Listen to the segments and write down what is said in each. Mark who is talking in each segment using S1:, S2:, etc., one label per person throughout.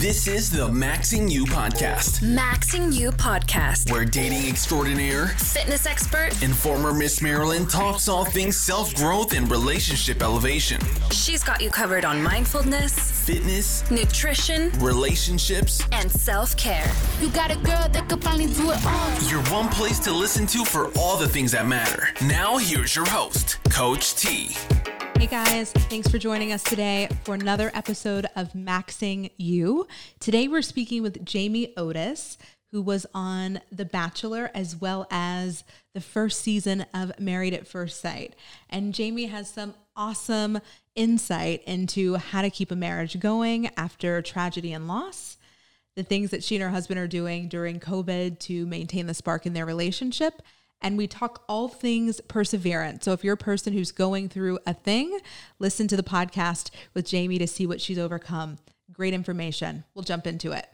S1: This is the Maxing You podcast,
S2: Maxing You podcast.
S1: where dating extraordinaire
S2: Fitness expert.
S1: and former Miss Maryland talks all things self growth and relationship elevation,
S2: She's got you covered on mindfulness,
S1: fitness,
S2: nutrition,
S1: relationships.
S2: and self care.
S3: You got a girl that could finally do it all.
S1: Your one place to listen to for all the things that matter. Now, here's your host, Coach T.
S4: Hey guys, thanks for joining us today for another episode of Maxing You. Today we're speaking with Jamie Otis, who was on The Bachelor as well as the first season of Married at First Sight. And Jamie has some awesome insight into how to keep a marriage going after tragedy and loss, the things that she and her husband are doing during COVID to maintain the spark in their relationship and we talk all things perseverance. So if you're a person who's going through a thing, listen to the podcast with Jamie to see what she's overcome. Great information. We'll jump into it.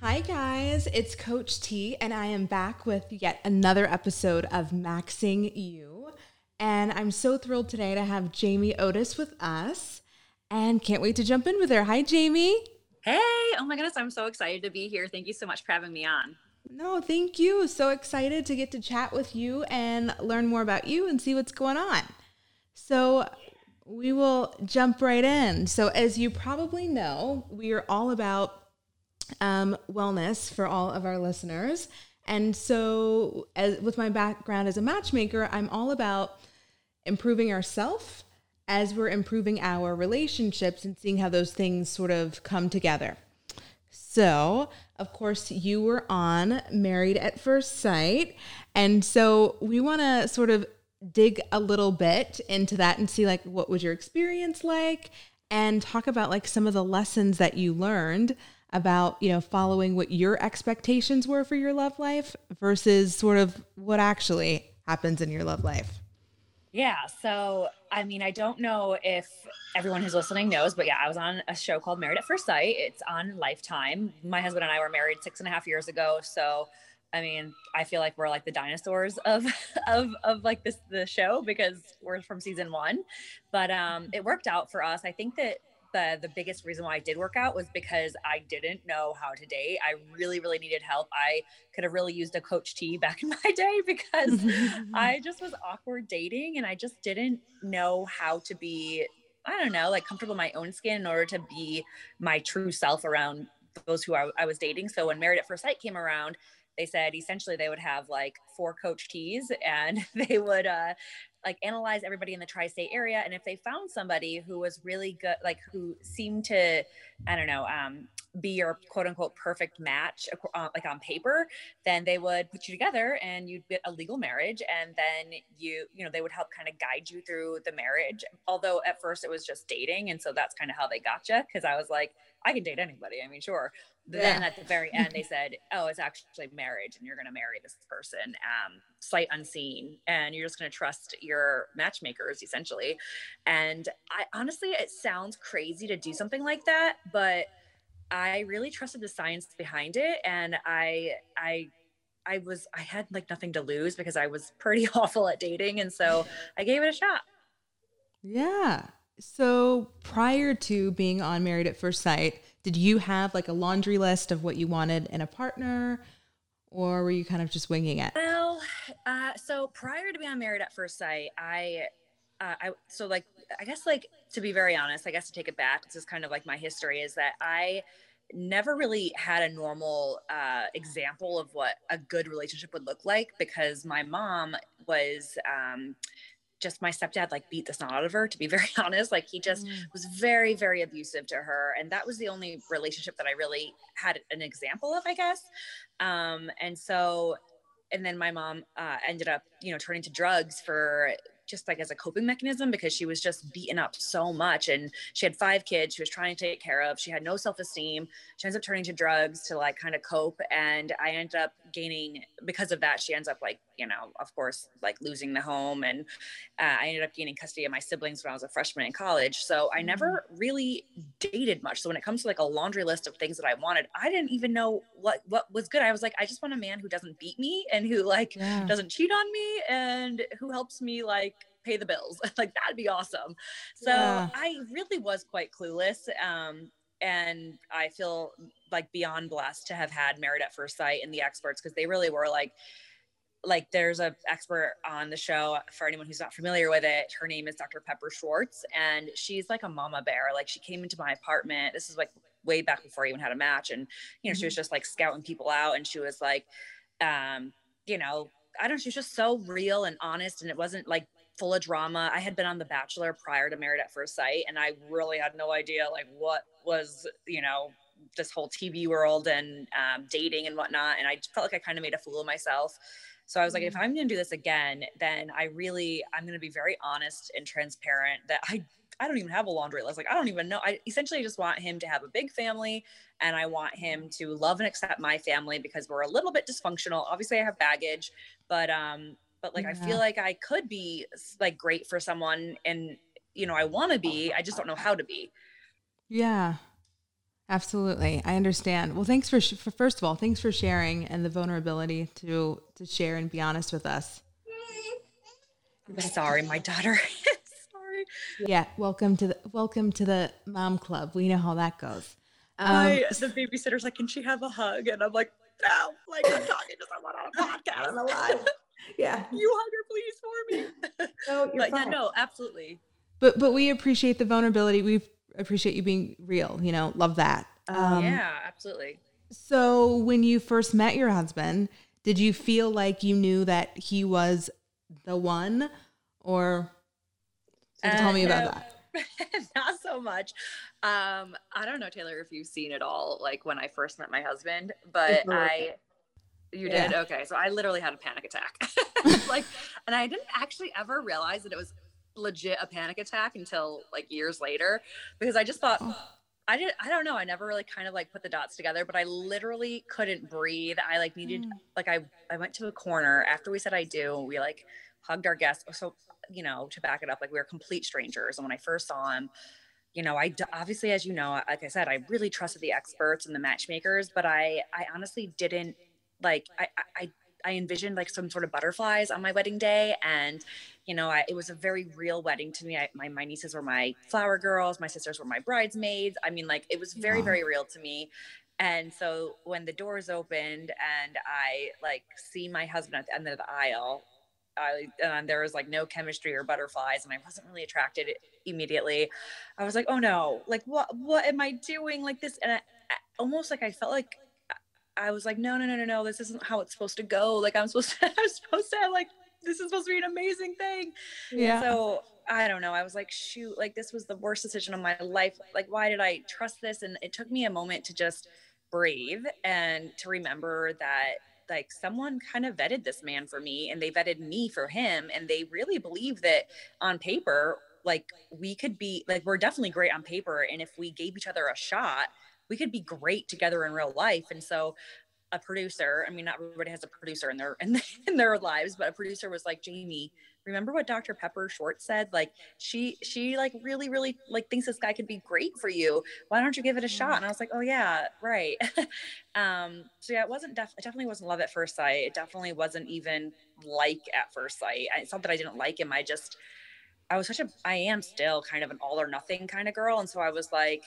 S4: Hi, guys. It's Coach T, and I am back with yet another episode of Maxing You. And I'm so thrilled today to have Jamie Otis with us and can't wait to jump in with her. Hi, Jamie.
S5: Hey, oh my goodness, I'm so excited to be here. Thank you so much for having me on.
S4: No, thank you. So excited to get to chat with you and learn more about you and see what's going on. So, we will jump right in. So, as you probably know, we are all about um, wellness for all of our listeners. And so, as, with my background as a matchmaker, I'm all about improving ourselves as we're improving our relationships and seeing how those things sort of come together. So, of course, you were on Married at First Sight. And so we want to sort of dig a little bit into that and see like what was your experience like and talk about like some of the lessons that you learned about, you know, following what your expectations were for your love life versus sort of what actually happens in your love life.
S5: Yeah, so I mean, I don't know if everyone who's listening knows, but yeah, I was on a show called Married at First Sight. It's on Lifetime. My husband and I were married six and a half years ago. So, I mean, I feel like we're like the dinosaurs of of of like this the show because we're from season one. But um, it worked out for us. I think that the the biggest reason why I did work out was because I didn't know how to date. I really really needed help. I could have really used a coach T back in my day because I just was awkward dating and I just didn't know how to be I don't know, like comfortable in my own skin in order to be my true self around those who I, I was dating. So when Married at First Sight came around, they said essentially they would have like four coach tees and they would uh like analyze everybody in the tri-state area and if they found somebody who was really good like who seemed to i don't know um be your quote unquote perfect match uh, like on paper then they would put you together and you'd get a legal marriage and then you you know they would help kind of guide you through the marriage. Although at first it was just dating and so that's kind of how they got you because i was like i can date anybody i mean sure. But then at the very end they said oh it's actually marriage and you're going to marry this person um sight unseen and you're just going to trust your matchmakers essentially and i honestly it sounds crazy to do something like that but i really trusted the science behind it and i i i was i had like nothing to lose because i was pretty awful at dating and so i gave it a shot
S4: Yeah. So prior to being on Married at First Sight, did you have like a laundry list of what you wanted in a partner or were you kind of just winging it?
S5: Well, uh, so prior to being on Married at First Sight, I, uh, I so like I guess like to be very honest, I guess to take it back, this is kind of like my history is that I never really had a normal uh, example of what a good relationship would look like because my mom was. Um, just my stepdad like beat the snot out of her to be very honest like he just was very very abusive to her and that was the only relationship that i really had an example of i guess um and so and then my mom uh, ended up you know turning to drugs for just like as a coping mechanism because she was just beaten up so much and she had five kids she was trying to take care of she had no self-esteem she ends up turning to drugs to like kind of cope and i ended up gaining because of that she ends up like you know of course like losing the home and uh, i ended up gaining custody of my siblings when i was a freshman in college so i never really dated much so when it comes to like a laundry list of things that i wanted i didn't even know what what was good i was like i just want a man who doesn't beat me and who like
S4: Yeah.
S5: doesn't cheat on me and who helps me like pay the bills like that'd be awesome so
S4: Yeah.
S5: i really was quite clueless um and I feel like beyond blessed to have had Married at First Sight and the experts because they really were like like there's a expert on the show for anyone who's not familiar with it her name is dr pepper schwartz and she's like a mama bear like she came into my apartment this is like way back before i even had a match and you know mm-hmm. she was just like scouting people out and she was like um you know i don't know she was just so real and honest and it wasn't like full of drama i had been on the bachelor prior to married at first sight and i really had no idea like what was you know this whole tv world and um, dating and whatnot and i felt like i kind of made a fool of myself so I was like, if mm-hmm. I'm going to do this again, then I really, I'm going to be very honest and transparent that I, I don't even have a laundry list. Like, I don't even know. I essentially just want him to have a big family and I want him to love and accept my family because we're a little bit dysfunctional. Obviously I have baggage, but, um, but like, yeah. I feel like I could be like great for someone and, you know, I want to be, I just don't know how to be.
S4: Yeah. Absolutely. I understand. Well, thanks for, sh- for first of all, thanks for sharing and the vulnerability to to share and be honest with us.
S5: I'm sorry, my daughter. sorry.
S4: Yeah, welcome to the welcome to the mom club. We know how that goes.
S5: Um, I, the babysitter's like, "Can she have a hug?" And I'm like, "No, like I'm talking to someone on a podcast. I'm alive. yeah, you hug her, please, for me." no, you're but fine. yeah, no, absolutely.
S4: But but we appreciate the vulnerability. We appreciate you being real. You know, love that.
S5: Um, yeah, absolutely.
S4: So when you first met your husband, did you feel like you knew that he was the one, or so uh, tell me about that?
S5: Not so much. Um, I don't know, Taylor, if you've seen it all, like when I first met my husband, but I. You did? Yeah. Okay. So I literally had a panic attack. like, and I didn't actually ever realize that it was legit a panic attack until like years later because I just thought oh. I did I don't know I never really kind of like put the dots together but I literally couldn't breathe I like needed mm. like I I went to a corner after we said I do we like hugged our guests so you know to back it up like we were complete strangers and when I first saw him you know I obviously as you know like I said I really trusted the experts and the matchmakers but I I honestly didn't like I I I envisioned like some sort of butterflies on my wedding day. And, you know, I, it was a very real wedding to me. I, my, my nieces were my flower girls. My sisters were my bridesmaids. I mean, like it was very, yeah. very real to me. And so when the doors opened and I like see my husband at the end of the aisle, I, and there was like no chemistry or butterflies and I wasn't really attracted immediately. I was like, oh no, like what, what am I doing like this? And I, almost like I felt like I was like, no, no, no, no, no, this isn't how it's supposed to go. Like I'm supposed to, I'm supposed to like, this is supposed to be an amazing thing. Yeah. So I don't know. I was like, shoot, like this was the worst decision of my life. Like, why did I trust this? And it took me a moment to just breathe and to remember that like someone kind of vetted this man for me and they vetted me for him. And they really believe that on paper, like we could be like, we're definitely great on paper. And if we gave each other a shot, we could be great together in real life. And so a producer, I mean, not everybody has a producer in their in, in their lives, but a producer was like, Jamie, remember what Dr. Pepper Schwartz said? Like she she like really, really like thinks this guy could be great for you. Why don't you give it a shot? And I was like, Oh yeah, right. um, so yeah, it wasn't def- it definitely wasn't love at first sight. It definitely wasn't even like at first sight. It's not that I didn't like him. I just I was such a I am still kind of an all or nothing kind of girl. And so I was like,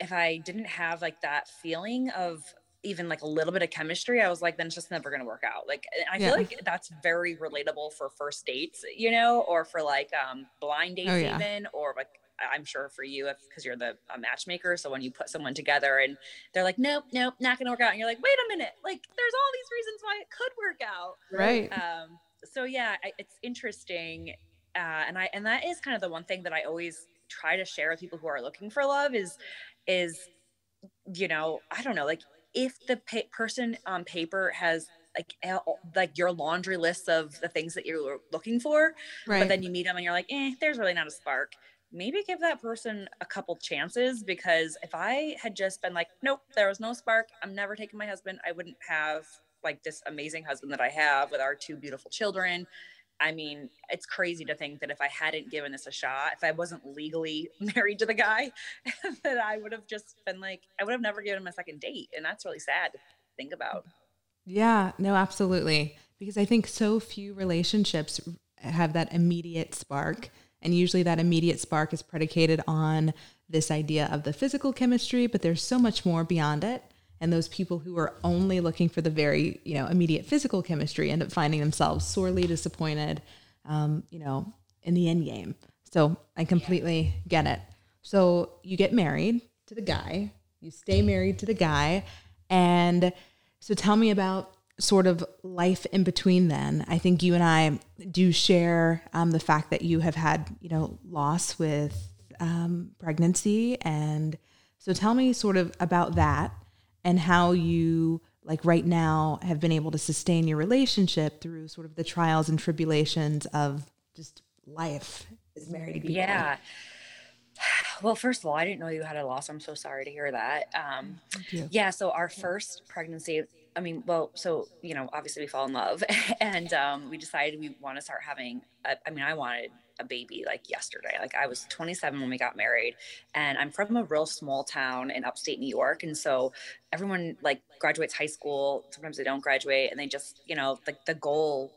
S5: if I didn't have like that feeling of even like a little bit of chemistry, I was like, then it's just never going to work out. Like, I feel like that's very relatable for first dates, you know, or for like um, blind dates, oh, yeah. even, or like I'm sure for you, because you're the matchmaker. So when you put someone together and they're like, nope, nope, not going to work out. And you're like, wait a minute, like there's all these reasons why it could work out.
S4: Right.
S5: Um, so yeah, I, it's interesting. Uh, and I, and that is kind of the one thing that I always try to share with people who are looking for love is is you know i don't know like if the pa- person on paper has like like your laundry list of the things that you're looking for right. but then you meet them and you're like eh there's really not a spark maybe give that person a couple chances because if i had just been like nope there was no spark i'm never taking my husband i wouldn't have like this amazing husband that i have with our two beautiful children I mean, it's crazy to think that if I hadn't given this a shot, if I wasn't legally married to the guy, that I would have just been like, I would have never given him a second date. And that's really sad to think about.
S4: Yeah, no, absolutely. Because I think so few relationships have that immediate spark And usually that immediate spark is predicated on this idea of the physical chemistry, but there's so much more beyond it. And those people who are only looking for the very, you know, immediate physical chemistry end up finding themselves sorely disappointed, um, you know, in the end game. So I completely get it. So you get married to the guy, you stay married to the guy. And so tell me about sort of life in between then. I think you and I do share um, the fact that you have had, you know, loss with um, pregnancy. And so tell me sort of about that and how you, like right now, have been able to sustain your relationship through sort of the trials and tribulations of just life as married people.
S5: Yeah. Well, first of all, I didn't know you had a loss. I'm so sorry to hear that. Um, yeah. So our first pregnancy, I mean, well, so you know, obviously we fall in love, and um, we decided we want to start having. A, I mean, I wanted a baby like yesterday. Like I was 27 when we got married, and I'm from a real small town in upstate New York, and so everyone like graduates high school. Sometimes they don't graduate, and they just, you know, like the goal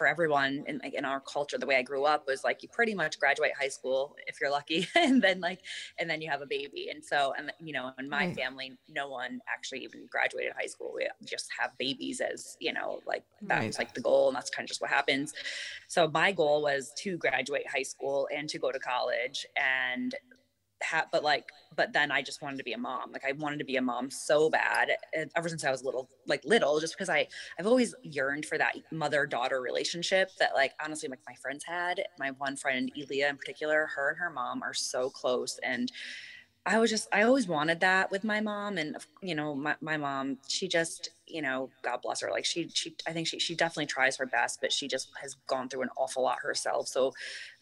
S5: for everyone in like in our culture the way i grew up was like you pretty much graduate high school if you're lucky and then like and then you have a baby and so and you know in my right. family no one actually even graduated high school we just have babies as you know like that's right. like the goal and that's kind of just what happens so my goal was to graduate high school and to go to college and but like but then i just wanted to be a mom like i wanted to be a mom so bad eh, ever since i was little like little just because i i've always yearned for that mother daughter relationship that like honestly like my friends had my one friend elia in particular her and her mom are so close and I was just, I always wanted that with my mom. And, you know, my, my mom, she just, you know, God bless her. Like she, she, I think she, she definitely tries her best, but she just has gone through an awful lot herself. So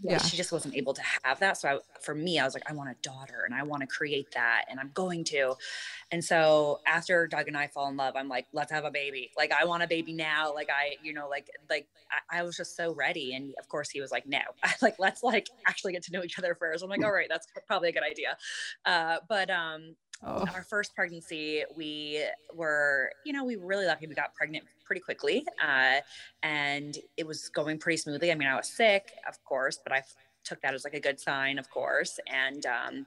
S5: yeah. she just wasn't able to have that. So I, for me, I was like, I want a daughter and I want to create that and I'm going to. And so after Doug and I fall in love, I'm like, let's have a baby. Like, I want a baby now. Like I, you know, like, like I, I was just so ready. And of course he was like, no, like, let's like actually get to know each other first. I'm like, all right, that's probably a good idea. Uh, but, um, Oh. Our first pregnancy, we were, you know, we were really lucky. We got pregnant pretty quickly, uh, and it was going pretty smoothly. I mean, I was sick, of course, but I took that as like a good sign, of course. And, um,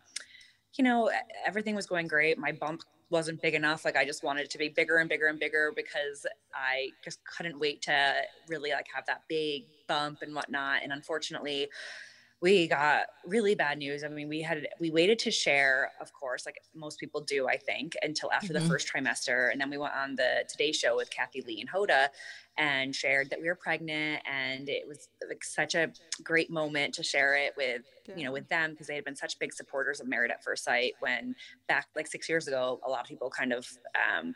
S5: you know, everything was going great. My bump wasn't big enough. Like I just wanted it to be bigger and bigger and bigger because I just couldn't wait to really like have that big bump and whatnot. And unfortunately, we got really bad news. I mean, we had we waited to share, of course, like most people do, I think, until after mm-hmm. the first trimester, and then we went on the Today Show with Kathie Lee and Hoda, and shared that we were pregnant, and it was like such a great moment to share it with yeah. you know with them because they had been such big supporters of Married at First Sight when back like six years ago, a lot of people kind of um,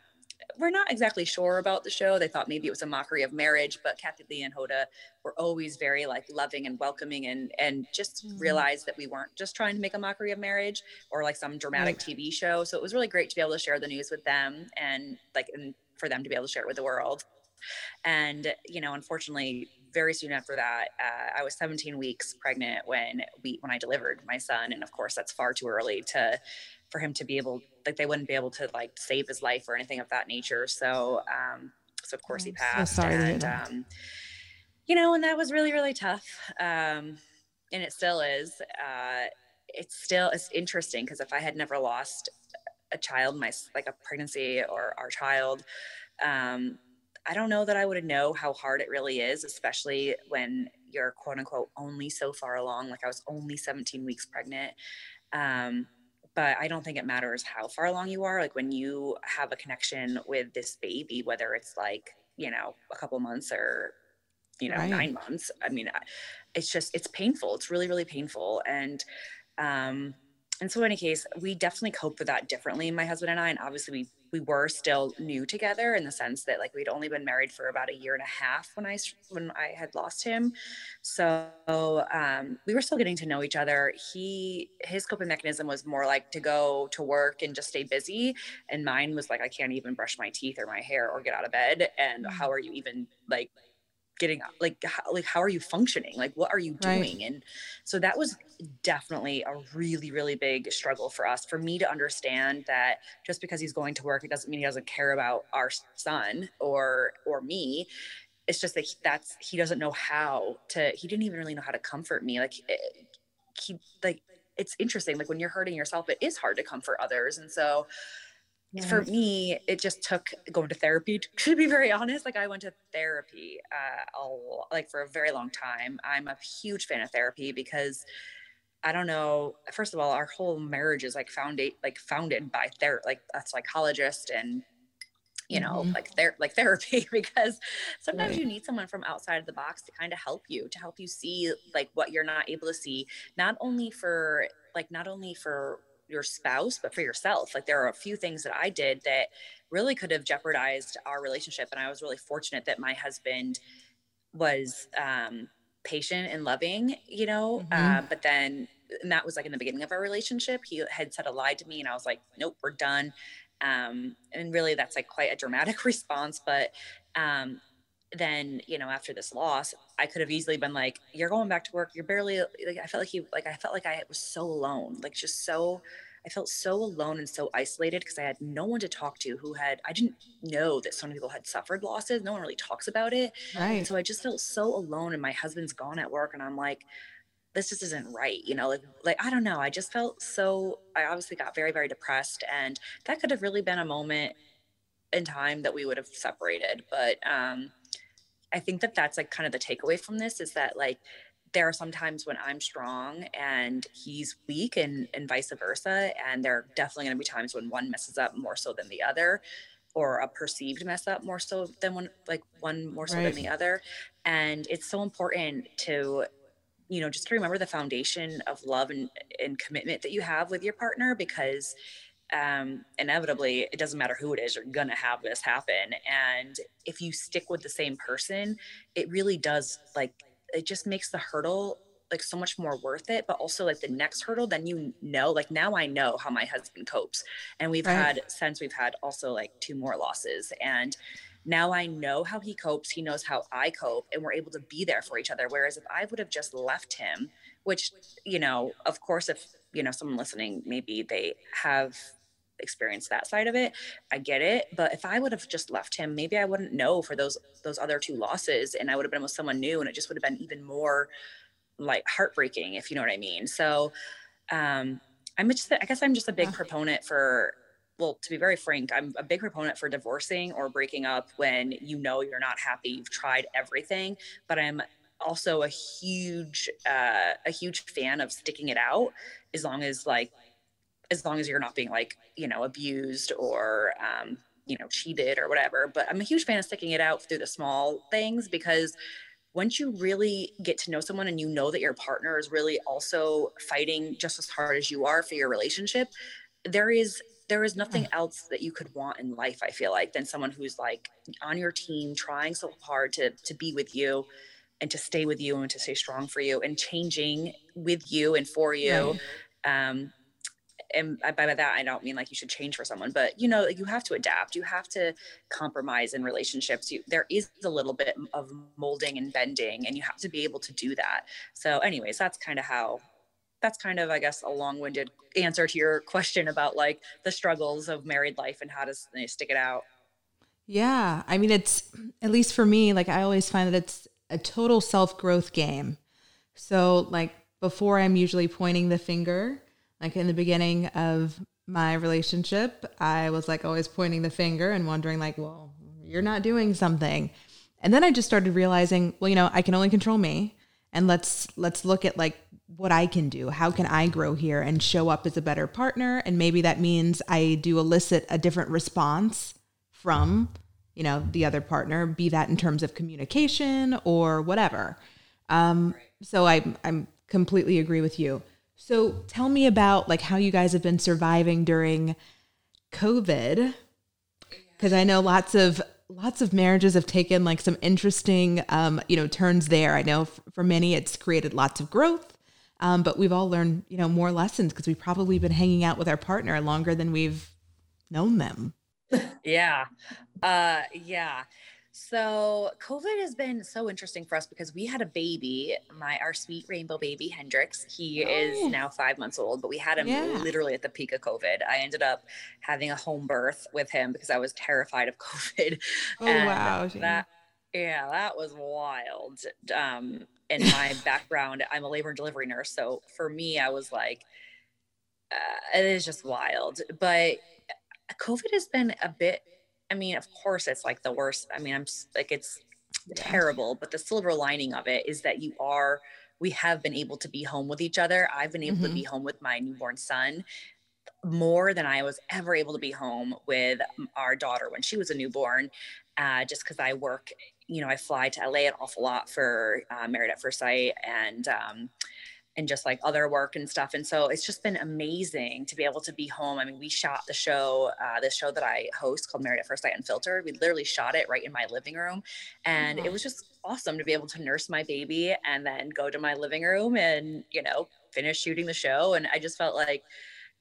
S5: we're not exactly sure about the show. They thought maybe it was a mockery of marriage, but Kathie Lee and Hoda were always very like loving and welcoming and and just mm-hmm. realized that we weren't just trying to make a mockery of marriage or like some dramatic right. TV show. So it was really great to be able to share the news with them and like and for them to be able to share it with the world. And you know, unfortunately, very soon after that, uh, I was 17 weeks pregnant when we when I delivered my son, and of course, that's far too early to for him to be able like they wouldn't be able to like save his life or anything of that nature. So um, so of course he passed. So sorry and, um, you know, and that was really really tough. Um, and it still is. Uh, it's still it's interesting because if I had never lost a child, my like a pregnancy or our child, um, I don't know that I would have know how hard it really is, especially when you're quote unquote only so far along. Like I was only 17 weeks pregnant. Um, but I don't think it matters how far along you are. Like when you have a connection with this baby, whether it's like, you know, a couple months or, you know, right. nine months, I mean, it's just, it's painful. It's really, really painful. And, um, and so in any case, we definitely coped with that differently, my husband and I. And obviously we we were still new together in the sense that like we'd only been married for about a year and a half when I when I had lost him. So um, we were still getting to know each other. He his coping mechanism was more like to go to work and just stay busy, and mine was like I can't even brush my teeth or my hair or get out of bed. And mm. how are you even like getting like how, like how are you functioning? Like what are you doing? Right. and so that was definitely a really really big struggle for us. For me to understand that just because he's going to work it doesn't mean he doesn't care about our son or or me. It's just that he, that's he doesn't know how to he didn't even really know how to comfort me. Like eh, he like it's interesting like when you're hurting yourself it is hard to comfort others. And so for me it just took going to therapy to, to be very honest like i went to therapy uh a, like for a very long time i'm a huge fan of therapy because I don't know. First of all, our whole marriage is like founded like founded by ther like a psychologist and you know mm-hmm. like ther- like therapy because sometimes right. you need someone from outside of the box to kind of help you to help you see like what you're not able to see not only for like not only for your spouse but for yourself like there are a few things that i did that really could have jeopardized our relationship and i was really fortunate that my husband was um patient and loving you know mm-hmm. uh, but then and that was like in the beginning of our relationship he had said a lie to me and i was like nope we're done um, and really that's like quite a dramatic response but um, then you know after this loss i could have easily been like you're going back to work. You're barely like i felt like he like i felt like i was so alone like just so i felt so alone and so isolated because i had no one to talk to who had i didn't know that so many people had suffered losses. No one really talks about it. Right. and so i just felt so alone and my husband's gone at work and i'm like this just isn't right you know like like i don't know. I just felt so i obviously got very very depressed and that could have really been a moment in time that we would have separated but um i think that that's like kind of the takeaway from this is that like there are some times when i'm strong and he's weak and and vice versa and there are definitely going to be times when one messes up more so than the other or a perceived mess up more so than one like one more so right. than the other and it's so important to you know just to remember the foundation of love and, and commitment that you have with your partner because um, inevitably it doesn't matter who it is you're gonna have this happen and if you stick with the same person it really does like it just makes the hurdle like so much more worth it but also like the next hurdle then you know like now i know how my husband copes and we've right. had since we've had also like two more losses and now I know how he copes, he knows how I cope, and we're able to be there for each other. Whereas if I would have just left him, which, you know, of course, if, you know, someone listening, maybe they have experienced that side of it. I get it but if i would have just left him maybe i wouldn't know for those those other two losses and i would have been with someone new and it just would have been even more like heartbreaking if you know what i mean. So um i'm just i guess i'm just a big proponent for well, to be very frank, I'm a big proponent for divorcing or breaking up when you know you're not happy, you've tried everything, but I'm also a huge uh, a huge fan of sticking it out as long as like as long as you're not being like you know abused or um, you know cheated or whatever but i'm a huge fan of sticking it out through the small things because once you really get to know someone and you know that your partner is really also fighting just as hard as you are for your relationship there is there is nothing mm. else that you could want in life i feel like than someone who's like on your team trying so hard to to be with you and to stay with you and to stay strong for you and changing with you and for you right. um and by that i don't mean like you should change for someone but you know you have to adapt you have to compromise in relationships you, there is a little bit of molding and bending and you have to be able to do that so anyways that's kind of how that's kind of i guess a long-winded answer to your question about like the struggles of married life and how to stick it out
S4: yeah i mean it's at least for me like i always find that it's a total self-growth game so like before i'm usually pointing the finger like in the beginning of my relationship i was like always pointing the finger and wondering like well you're not doing something and then i just started realizing well you know i can only control me and let's let's look at like what I can do. How can I grow here and show up as a better partner? And maybe that means I do elicit a different response from, you know, the other partner, be that in terms of communication or whatever. Um, so I I'm completely agree with you. So tell me about like how you guys have been surviving during COVID. Cause I know lots of lots of marriages have taken like some interesting um, you know turns there i know f- for many it's created lots of growth um, but we've all learned, you know, more lessons because we've probably been hanging out with our partner longer than we've known them.
S5: Yeah. Uh, yeah. So COVID has been so interesting for us because we had a baby, my our sweet rainbow baby Hendrix. He oh. is now five months old, but we had him yeah. literally at the peak of COVID. I ended up having a home birth with him because I was terrified of COVID.
S4: Oh and wow!
S5: That yeah, that was wild. Um, in my background, I'm a labor and delivery nurse, so for me, I was like, uh, it is just wild. But COVID has been a bit. I mean, of course, it's like the worst. I mean, I'm like it's terrible, but the silver lining of it is that you are. We have been able to be home with each other. I've been able mm-hmm. to be home with my newborn son more than I was ever able to be home with our daughter when she was a newborn, uh, just because I work, you know, I fly to LA an awful lot for uh, Married at First Sight and, um, and just like other work and stuff. And so it's just been amazing to be able to be home. I mean, we shot the show, uh, this show that I host called Married at First Sight Unfiltered. We literally shot it right in my living room. And mm-hmm. it was just awesome to be able to nurse my baby and then go to my living room and, you know, finish shooting the show. And I just felt like,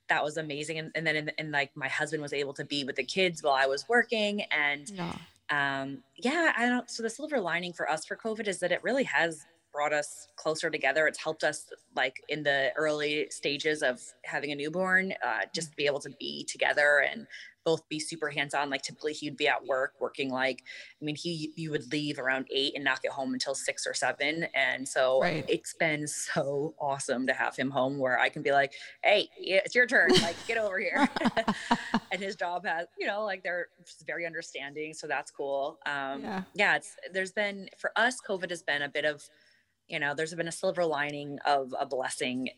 S5: that was amazing. And, and then, in, in, like, my husband was able to be with the kids while I was working. And yeah. um, yeah, I don't. So the silver lining for us for COVID is that it really has brought us closer together. It's helped us, like in the early stages of having a newborn, uh, just to be able to be together and both be super hands-on like typically he'd be at work working like i mean he you would leave around eight and not get home until six or seven and so right. it's been so awesome to have him home where i can be like hey it's your turn like get over here and his job has you know like they're very understanding so that's cool um yeah. yeah it's there's been for us covid has been a bit of you know there's been a silver lining of a blessing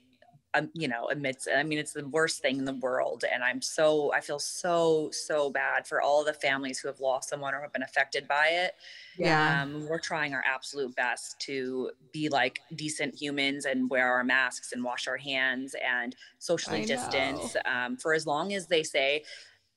S5: um, you know, amidst, I mean, it's the worst thing in the world. And I'm so, I feel so, so bad for all the families who have lost someone or have been affected by it. Yeah. Um, we're trying our absolute best to be like decent humans and wear our masks and wash our hands and socially distance um, for as long as they say,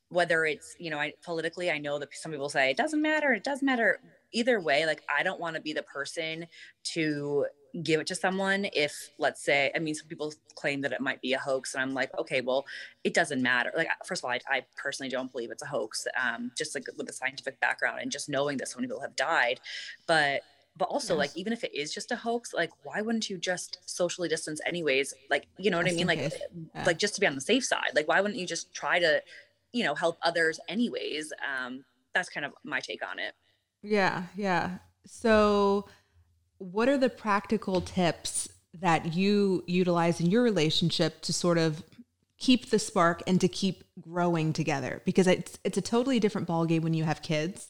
S5: whether it's, you know, I politically, I know that some people say it doesn't matter. It doesn't matter either way. Like, I don't want to be the person to give it to someone if let's say i mean some people claim that it might be a hoax and i'm like okay well it doesn't matter. Like first of all i, I personally don't believe it's a hoax um, just like with a scientific background and just knowing that so many people have died. But but also yes. like even if it is just a hoax like why wouldn't you just socially distance anyways? Like you know what just i mean? Like yeah. like just to be on the safe side. Like why wouldn't you just try to you know help others anyways? Um that's kind of my take on it
S4: yeah yeah so what are the practical tips that you utilize in your relationship to sort of keep the spark and to keep growing together? Because it's it's a totally different ballgame when you have kids.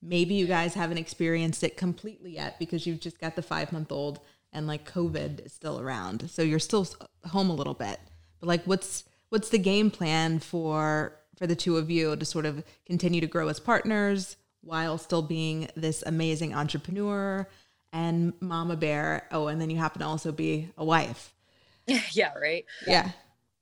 S4: Maybe you guys haven't experienced it completely yet because you've just got the five month old and like COVID is still around, so you're still home a little bit. But like, what's what's the game plan for for the two of you to sort of continue to grow as partners while still being this amazing entrepreneur? and mama bear. Oh, and then you happen to also be a wife.
S5: yeah, right.
S4: Yeah.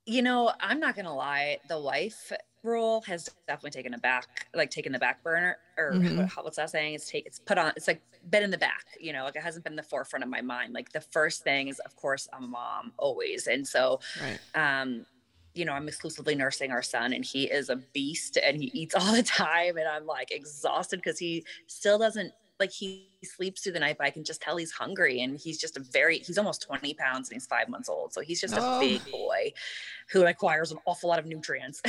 S5: You know, I'm not gonna lie, the wife role has definitely taken a back, like taken the back burner, or mm-hmm. what, what's that saying? It's take, it's put on, it's like been in the back, you know, like it hasn't been the forefront of my mind. Like the first thing is, of course, a mom always, and so, right. um, you know, I'm exclusively nursing our son and he is a beast and he eats all the time. And I'm like exhausted because he still doesn't like he sleeps through the night, but I can just tell he's hungry and he's just a very he's almost 20 pounds and he's five months old. So he's just oh. a big boy who acquires an awful lot of nutrients.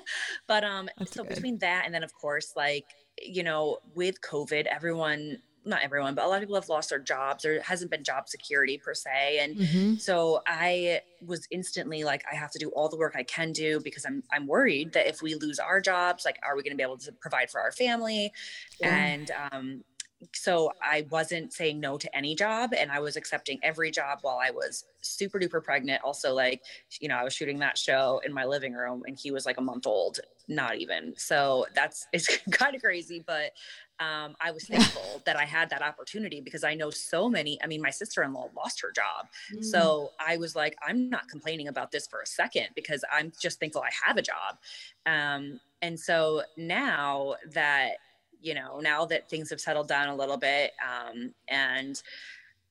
S5: but um That's so good. between that and then of course like you know with COVID, everyone not everyone, but a lot of people have lost their jobs. There hasn't been job security per se. And mm-hmm. so I was instantly like, I have to do all the work I can do because I'm I'm worried that if we lose our jobs, like are we gonna be able to provide for our family? Yeah. And um so I wasn't saying no to any job and I was accepting every job while I was super duper pregnant. Also, like, you know, I was shooting that show in my living room and he was like a month old, not even. So that's it's kind of crazy, but um, I was thankful that I had that opportunity because I know so many. I mean, my sister in law lost her job. Mm. So I was like, I'm not complaining about this for a second because I'm just thankful I have a job. Um, and so now that you know, now that things have settled down a little bit, um, and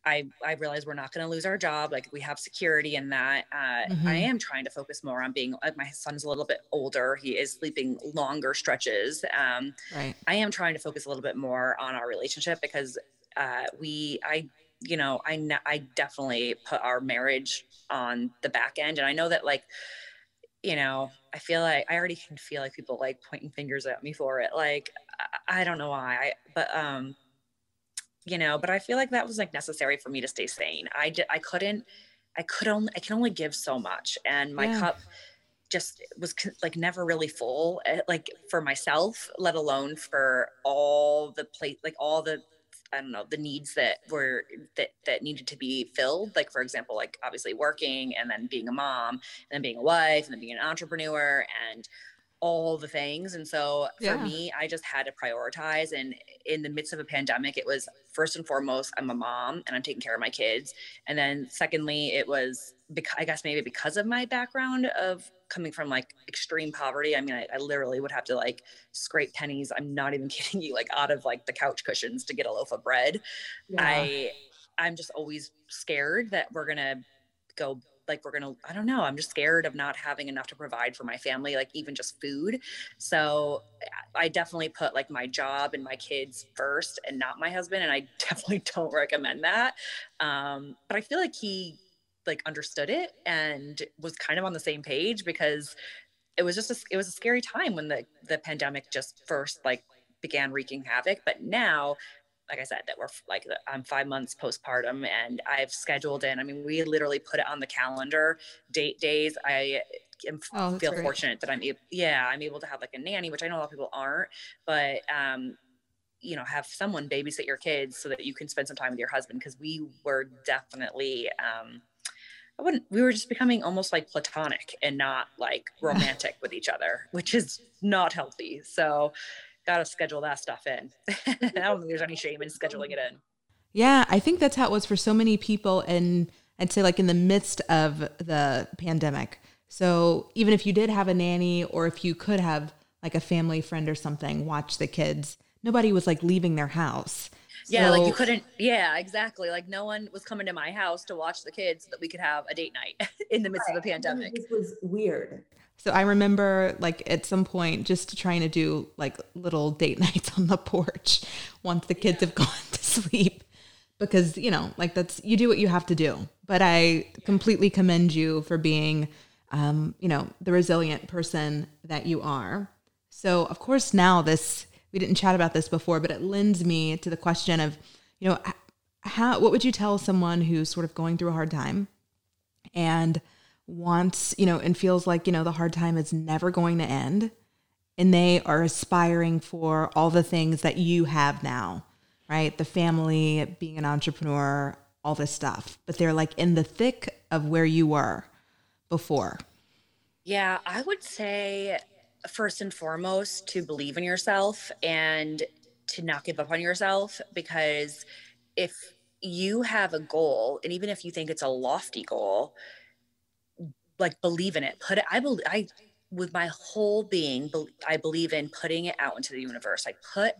S5: I I realize we're not going to lose our job. Like we have security in that. Uh, mm-hmm. I am trying to focus more on being. Like my son's a little bit older. He is sleeping longer stretches. Um, right. I am trying to focus a little bit more on our relationship because uh, we I you know I I definitely put our marriage on the back end, and I know that like you know I feel like I already can feel like people like pointing fingers at me for it. Like I, I don't know why, I, but um, you know, but I feel like that was like necessary for me to stay sane. I did, I couldn't, I could only, I can only give so much. And my
S4: Yeah.
S5: cup just was like never really full, eh, like for myself, let alone for all the plate, like all the, I don't know, the needs that were, that, that needed to be filled. Like, for example, like obviously working and then being a mom and then being a wife and then being an entrepreneur and all the things. And so for
S4: Yeah.
S5: me, I just had to prioritize. And in the midst of a pandemic, it was first and foremost, I'm a mom and I'm taking care of my kids. And then secondly, it was because I guess maybe because of my background of coming from like extreme poverty. I mean, I, I literally would have to like scrape pennies. I'm not even kidding you, like out of like the couch cushions to get a loaf of bread. I I'm just always scared that we're gonna go like we're gonna I don't know I'm just scared of not having enough to provide for my family like even just food. So I definitely put like my job and my kids first and not my husband and I definitely don't recommend that. Um but I feel like he like understood it and was kind of on the same page because it was just a, it was a scary time when the the pandemic just first like began wreaking havoc. But now like I said, that we're like I'm five months postpartum, and I've scheduled in. I mean, we literally put it on the calendar, date days. I am,
S4: Oh,
S5: feel
S4: great.
S5: fortunate that I'm able, yeah, I'm able to have like a nanny, which I know a lot of people aren't, but um, you know, have someone babysit your kids so that you can spend some time with your husband because we were definitely. Um, I wouldn't. We were just becoming almost like platonic and not like romantic with each other, which is not healthy. So, got to schedule that stuff in. I don't think there's any shame in scheduling it in.
S4: Yeah, I think that's how it was for so many people and I'd say like in the midst of the pandemic. So even if you did have a nanny or if you could have like a family friend or something watch the kids, nobody was like leaving their house.
S5: Yeah, like you couldn't. Yeah, exactly. Like no one was coming to my house to watch the kids so that we could have a date night in the midst of the pandemic.
S6: This was weird.
S4: So I remember like at some point just trying to do like little date nights on the porch once the kids have gone to sleep because you know like that's you do what you have to do. But I completely commend you for being um, you know the resilient person that you are. So of course now this we didn't chat about this before, but it lends me to the question of you know how what would you tell someone who's sort of going through a hard time and wants, you know, and feels like, you know, the hard time is never going to end. And they are aspiring for all the things that you have now, right? The family, being an entrepreneur, all this stuff. But they're like in the thick of where you were before.
S5: Yeah, I would say first and foremost to believe in yourself and to not give up on yourself because if you have a goal and even if you think it's a lofty goal like believe in it put it i believe i with my whole being bel- i believe in putting it out into the universe. I put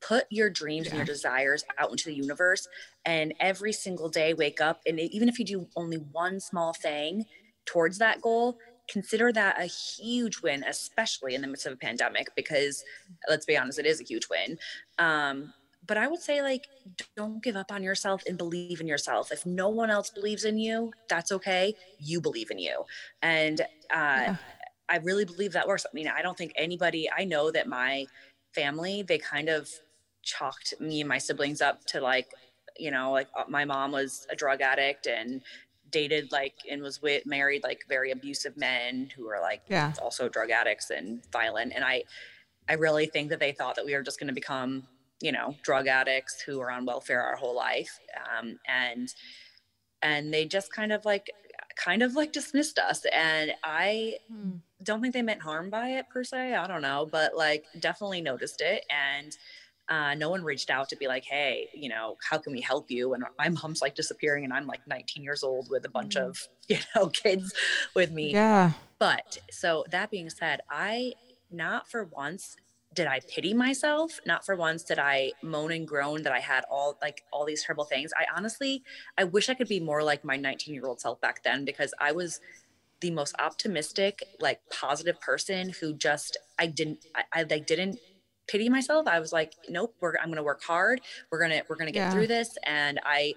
S5: put your dreams and your desires out into the universe and every single day wake up and even if you do only one small thing towards that goal consider that a huge win especially in the midst of a pandemic because let's be honest it is a huge win. Um, but i would say like don't give up on yourself and believe in yourself. If no one else believes in you that's okay. You believe in you. And uh, i really believe that works. I mean i don't think anybody i know that my family they kind of chalked me and my siblings up to like you know like uh, my mom was a drug addict and dated like and was with married like very abusive men who were like
S4: Yeah.
S5: also drug addicts and violent. And i i really think that they thought that we were just going to become you know drug addicts who were on welfare our whole life um, and and they just kind of like kind of like dismissed us. And i don't think they meant harm by it per se i don't know but like definitely noticed it. And uh, no one reached out to be like hey you know how can we help you? And my mom's like disappearing and i'm like 19 years old with a bunch of you know kids with me.
S4: Yeah.
S5: but so that being said, I not for once did I pity myself. Not for once did I moan and groan that I had all like all these terrible things. I honestly, I wish I could be more like my 19 year old self back then because I was the most optimistic, like positive person who just I didn't I, like didn't pity myself. I was like, nope, we're I'm gonna work hard. We're gonna we're gonna get
S4: Yeah.
S5: through this. And I,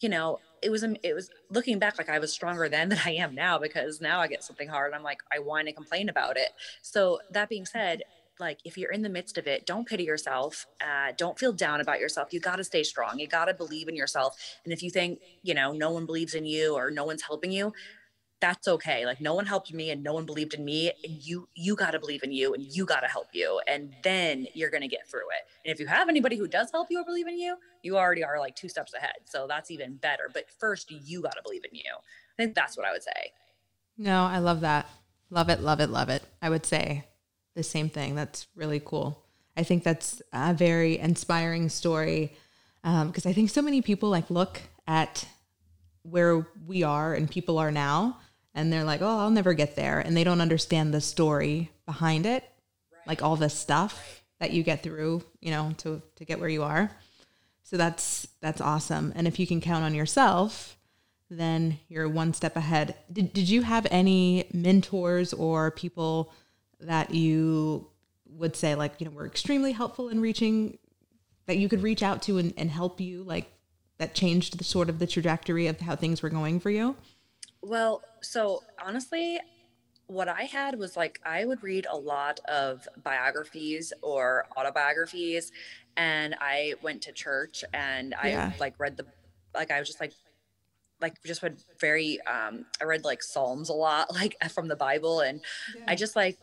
S5: you know, it was it was looking back like I was stronger then than I am now because now I get something hard and I'm like I whine and complain about it. So that being said, like if you're in the midst of it don't pity yourself uh, don't feel down about yourself. You got to stay strong. You got to believe in yourself. And if you think you know no one believes in you or no one's helping you that's okay. Like no one helped me and no one believed in me. And you you got to believe in you and you got to help you. And then you're going to get through it. And if you have anybody who does help you or believe in you you already are like two steps ahead. So that's even better. But first you got to believe in you. I think that's what i would say.
S4: No, I love that. Love it, love it, love it. I would say the same thing. That's really cool. I think that's a very inspiring story um, because I think so many people like look at where we are and people are now and they're like, oh, I'll never get there. And they don't understand the story behind it, like all the stuff that you get through, you know, to, to get where you are. So that's that's awesome. And if you can count on yourself, then you're one step ahead. Did, did you have any mentors or people that you would say like, you know, were extremely helpful in reaching that you could reach out to and, and help you like that changed the sort of the trajectory of how things were going for you?
S5: Well, so honestly, what I had was like I would read a lot of biographies or autobiographies, and I went to church and I
S4: Yeah.
S5: like read the like I was just like like just read very um I read like Psalms a lot like from the Bible and I just like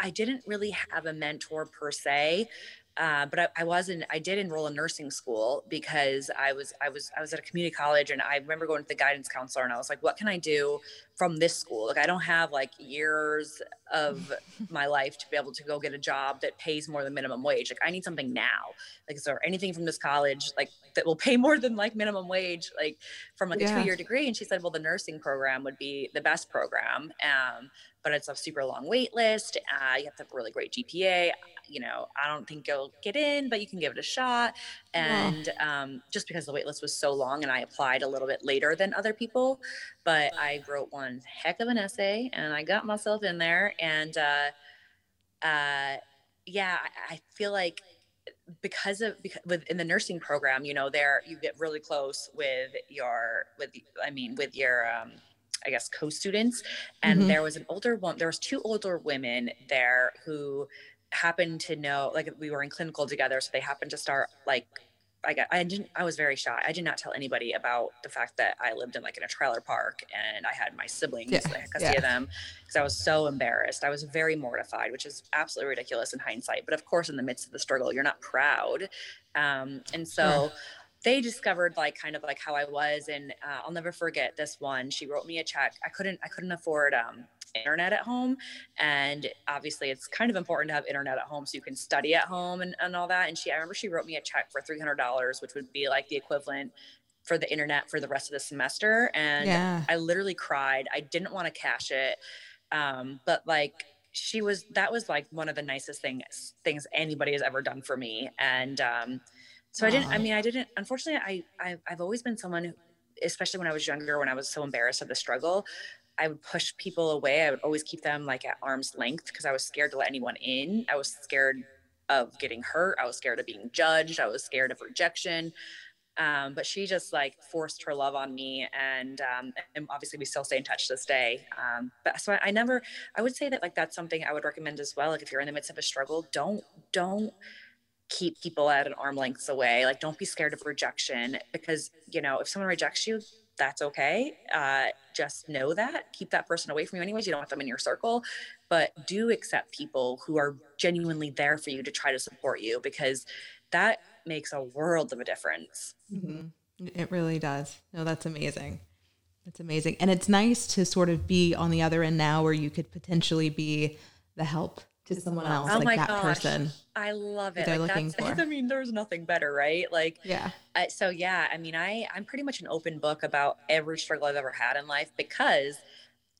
S5: I, didn't really have a mentor per se. Uh, but I, I wasn't. I did enroll in nursing school because I was. I was. I was at a community college, and I remember going to the guidance counselor, and I was like, "What can I do from this school? Like, I don't have like years of my life to be able to go get a job that pays more than minimum wage. Like, I need something now. Like, is there anything from this college like that will pay more than like minimum wage, like from like a two-year degree?" And she said, "Well, the nursing program would be the best program, um, but it's a super long wait list. Uh, you have to have a really great GPA. You know, I don't think you'll get in, but you can give it a shot." And um, just because the wait list was so long, and I applied a little bit later than other people, but I wrote one heck of an essay, and I got myself in there. And uh, uh, yeah, I, I feel like because of because within the nursing program, you know, there you get really close with your with I mean with your um, I guess co-students, and
S4: Mhm.
S5: there was an older one. There was two older women there who happened to know like we were in clinical together, so they happened to start like. I got, I didn't, I was very shy. I did not tell anybody about the fact that I lived in like in a trailer park and I had my siblings,
S4: Yeah,
S5: like custody
S4: yeah.
S5: of them because I was so embarrassed. I was very mortified, which is absolutely ridiculous in hindsight. But of course, in the midst of the struggle, you're not proud. Um, and so. They discovered like kind of like how I was, and uh, I'll never forget this one. She wrote me a check. I couldn't, I couldn't afford um, internet at home, and obviously it's kind of important to have internet at home so you can study at home and, and all that. And she, I remember she wrote me a check for three hundred dollars, which would be like the equivalent for the internet for the rest of the semester. And
S4: Yeah.
S5: I literally cried. I didn't want to cash it. Um, but like she was that was like one of the nicest things things anybody has ever done for me. And um so I didn't I mean I didn't unfortunately I, I I've always been someone who especially when I was younger, when I was so embarrassed of the struggle, I would push people away. I would always keep them like at arm's length because I was scared to let anyone in. I was scared of getting hurt. I was scared of being judged. I was scared of rejection um, but she just like forced her love on me and um, and obviously we still stay in touch to this day um, but so I, I never i would say that like that's something i would recommend as well like if you're in the midst of a struggle don't don't keep people at an arm lengths away like don't be scared of rejection because you know if someone rejects you that's okay uh, just know that keep that person away from you anyways you don't want them in your circle but do accept people who are genuinely there for you to try to support you because that makes a world of a difference
S4: Mhm. It really does. No, that's amazing. That's amazing. And it's nice to sort of be on the other end now where you could potentially be the help to someone else,
S5: Oh
S4: like
S5: my
S4: that
S5: gosh.
S4: person.
S5: I love it.
S4: they're
S5: Like,
S4: looking for.
S5: I mean, there's nothing better, right? Like,
S4: Yeah.
S5: uh, so yeah. I mean, I I'm pretty much an open book about every struggle I've ever had in life because,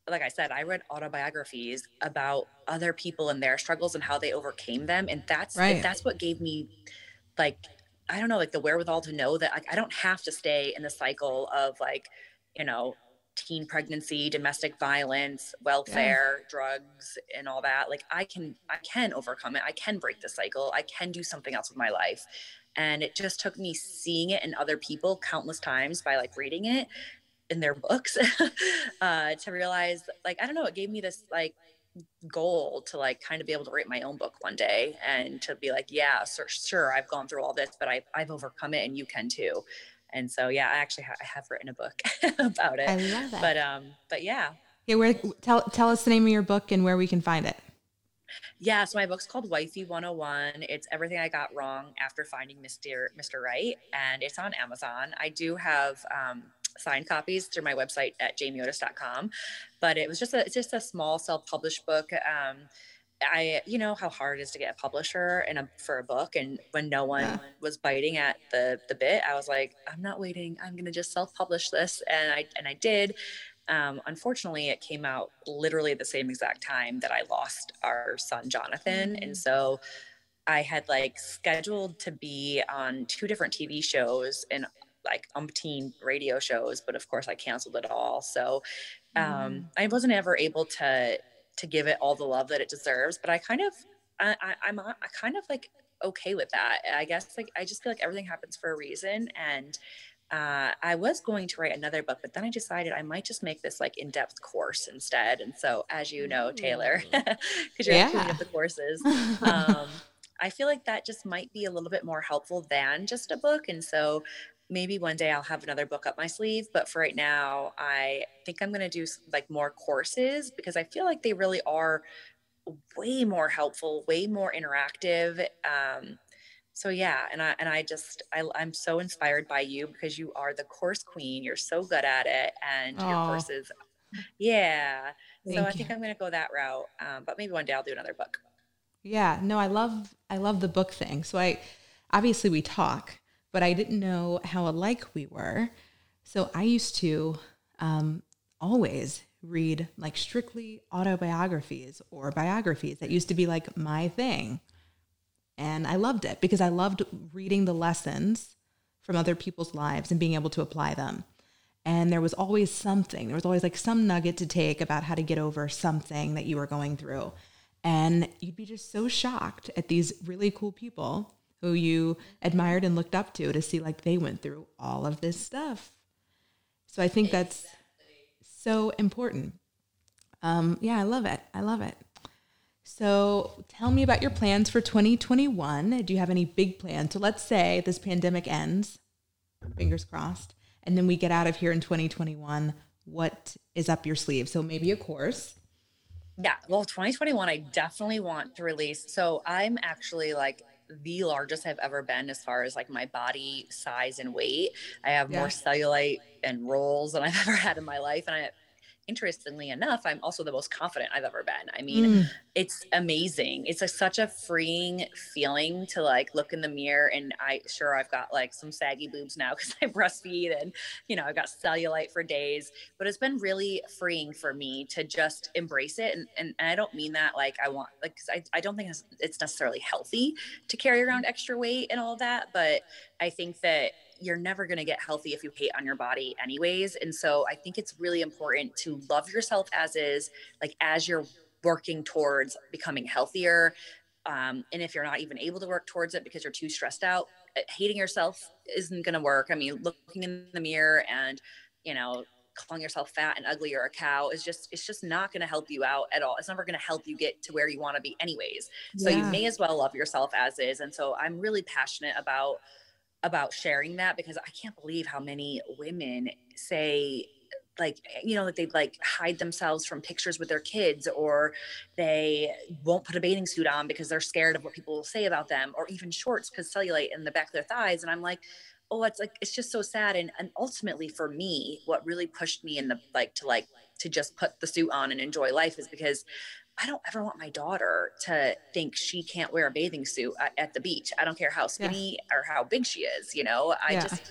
S5: like I said, I read autobiographies about other people and their struggles and how they overcame them, and that's
S4: Right.
S5: that's what gave me, like, I don't know, like the wherewithal to know that like I don't have to stay in the cycle of like, you know, teen pregnancy, domestic violence, welfare, drugs, and all that. Like I can I can overcome it. I can break the cycle. I can do something else with my life. And it just took me seeing it in other people countless times by like reading it in their books uh, to realize like I don't know, it gave me this like goal to like kind of be able to write my own book one day and to be like, yeah, sure, sure I've gone through all this, but I, I've overcome it and you can too. And so, yeah, I actually ha- I have written a book about it.
S4: I love that.
S5: But, um, but yeah.
S4: Yeah, where tell tell us the name of your book and where we can find it.
S5: Yeah, so my book's called Wifey 101. It's everything I got wrong after finding Mr. Mr. Right, and it's on Amazon. I do have um, signed copies through my website at jamieotis.com, but it was just a it's just a small self-published book. Um, I, you know, how hard it is to get a publisher and a, for a book. And when no one yeah. was biting at the the bit, I was like, I'm not waiting. I'm gonna just self-publish this, and I and I did. Um, unfortunately, it came out literally the same exact time that I lost our son Jonathan, and mm. so I had like scheduled to be on two different TV shows and like umpteen radio shows, but of course I canceled it all. So um, mm. I wasn't ever able to to give it all the love that it deserves. But I kind of I, I, I'm I kind of like okay with that. I guess like I just feel like everything happens for a reason and uh, I was going to write another book, but then I decided I might just make this like in-depth course instead. And so, as you know, Taylor, because you're yeah. queen of the courses, um, I feel like that just might be a little bit more helpful than just a book. And so, maybe one day I'll have another book up my sleeve. But for right now, I think I'm going to do like more courses because I feel like they really are way more helpful, way more interactive. Um, so yeah and i and i just I, i'm so inspired by you because you are the course queen you're so good at it and Aww. your courses yeah Thank so i think i'm going to go that route um, but maybe one day i'll do another book
S4: yeah no i love i love the book thing so i obviously we talk but i didn't know how alike we were so i used to um, always read like strictly autobiographies or biographies that used to be like my thing and I loved it because I loved reading the lessons from other people's lives and being able to apply them. And there was always something, there was always like some nugget to take about how to get over something that you were going through. And you'd be just so shocked at these really cool people who you admired and looked up to to see like they went through all of this stuff. So I think that's so important. Um, yeah, I love it. I love it. So tell me about your plans for 2021. Do you have any big plans? So let's say this pandemic ends, fingers crossed, and then we get out of here in 2021. What is up your sleeve? So maybe a course.
S5: Yeah, well, 2021, I definitely want to release. So I'm actually like the largest I've ever been as far as like my body size and weight. I have yeah. more cellulite and rolls than I've ever had in my life. And I interestingly enough, I'm also the most confident I've ever been. I mean, mm. it's amazing. It's a, such a freeing feeling to like look in the mirror and I sure I've got like some saggy boobs now because I breastfeed and you know, I've got cellulite for days, but it's been really freeing for me to just embrace it. And, and, and I don't mean that like I want, like, I, I don't think it's, it's necessarily healthy to carry around extra weight and all that, but I think that you're never going to get healthy if you hate on your body anyways and so i think it's really important to love yourself as is like as you're working towards becoming healthier um, and if you're not even able to work towards it because you're too stressed out uh, hating yourself isn't going to work. I mean looking in the mirror and you know calling yourself fat and ugly or a cow is just it's just not going to help you out at all. It's never going to help you get to where you want to be anyways. So yeah. you may as well love yourself as is and so i'm really passionate about about sharing that because I can't believe how many women say like eh, you know that they'd like hide themselves from pictures with their kids or they won't put a bathing suit on because they're scared of what people will say about them or even shorts because cellulite in the back of their thighs. And i'm like oh it's like it's just so sad. And and ultimately for me what really pushed me in the like to like to just put the suit on and enjoy life is because I don't ever want my daughter to think she can't wear a bathing suit at, the beach. I don't care how skinny yeah. or how big she is, you know. I yeah. just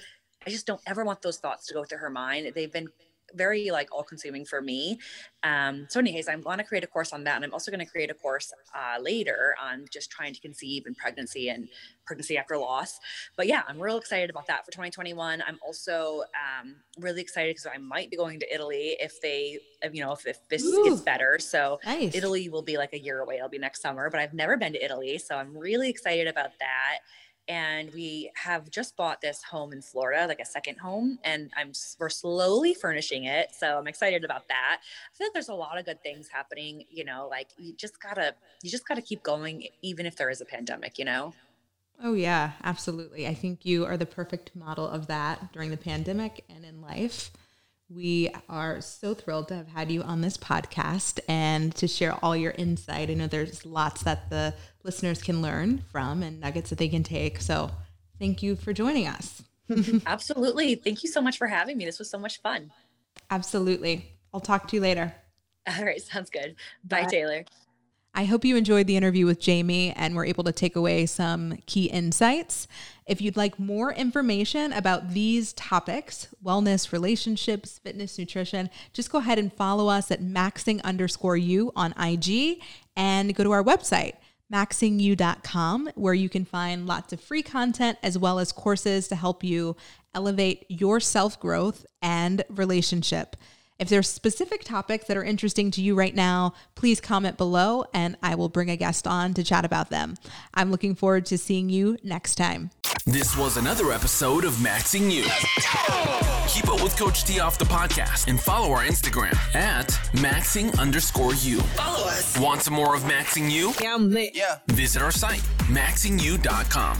S5: I just don't ever want those thoughts to go through her mind. They've been very like all consuming for me. Um, so anyways, I'm going to create a course on that. And I'm also going to create a course uh, later on just trying to conceive and pregnancy and pregnancy after loss. But yeah, I'm real excited about that for 2021. I'm also um, really excited because I might be going to Italy if they, you know, if, if this Ooh, gets better. So nice. Italy will be like a year away. It'll be next summer, but I've never been to Italy. So I'm really excited about that. And we have just bought this home in Florida, like a second home, and I'm we're slowly furnishing it. So I'm excited about that. I feel like there's a lot of good things happening. You know, like you just gotta you just gotta keep going, even if there is a pandemic. You know.
S4: Oh, yeah, absolutely. I think you are the perfect model of that during the pandemic and in life. We are so thrilled to have had you on this podcast and to share all your insight. I know there's lots that the listeners can learn from and nuggets that they can take. So thank you for joining us.
S5: Absolutely. Thank you so much for having me. This was so much fun.
S4: Absolutely. I'll talk to you later.
S5: All right. Sounds good. Bye, Bye. Taylor.
S4: I hope you enjoyed the interview with Jamie and were able to take away some key insights. If you'd like more information about these topics, wellness, relationships, fitness, nutrition, just go ahead and follow us at maxing underscore you on IG and go to our website, maxingyou.com, where you can find lots of free content as well as courses to help you elevate your self growth and relationship. If there's specific topics that are interesting to you right now, please comment below and I will bring a guest on to chat about them. I'm looking forward to seeing you next time.
S1: This was another episode of Maxing You. Keep up with Coach T off the podcast and follow our Instagram at maxing underscore you. Follow us. Want some more of Maxing You?
S6: Yeah, I'm lit.
S1: Yeah. Visit our site, maxingyou.com.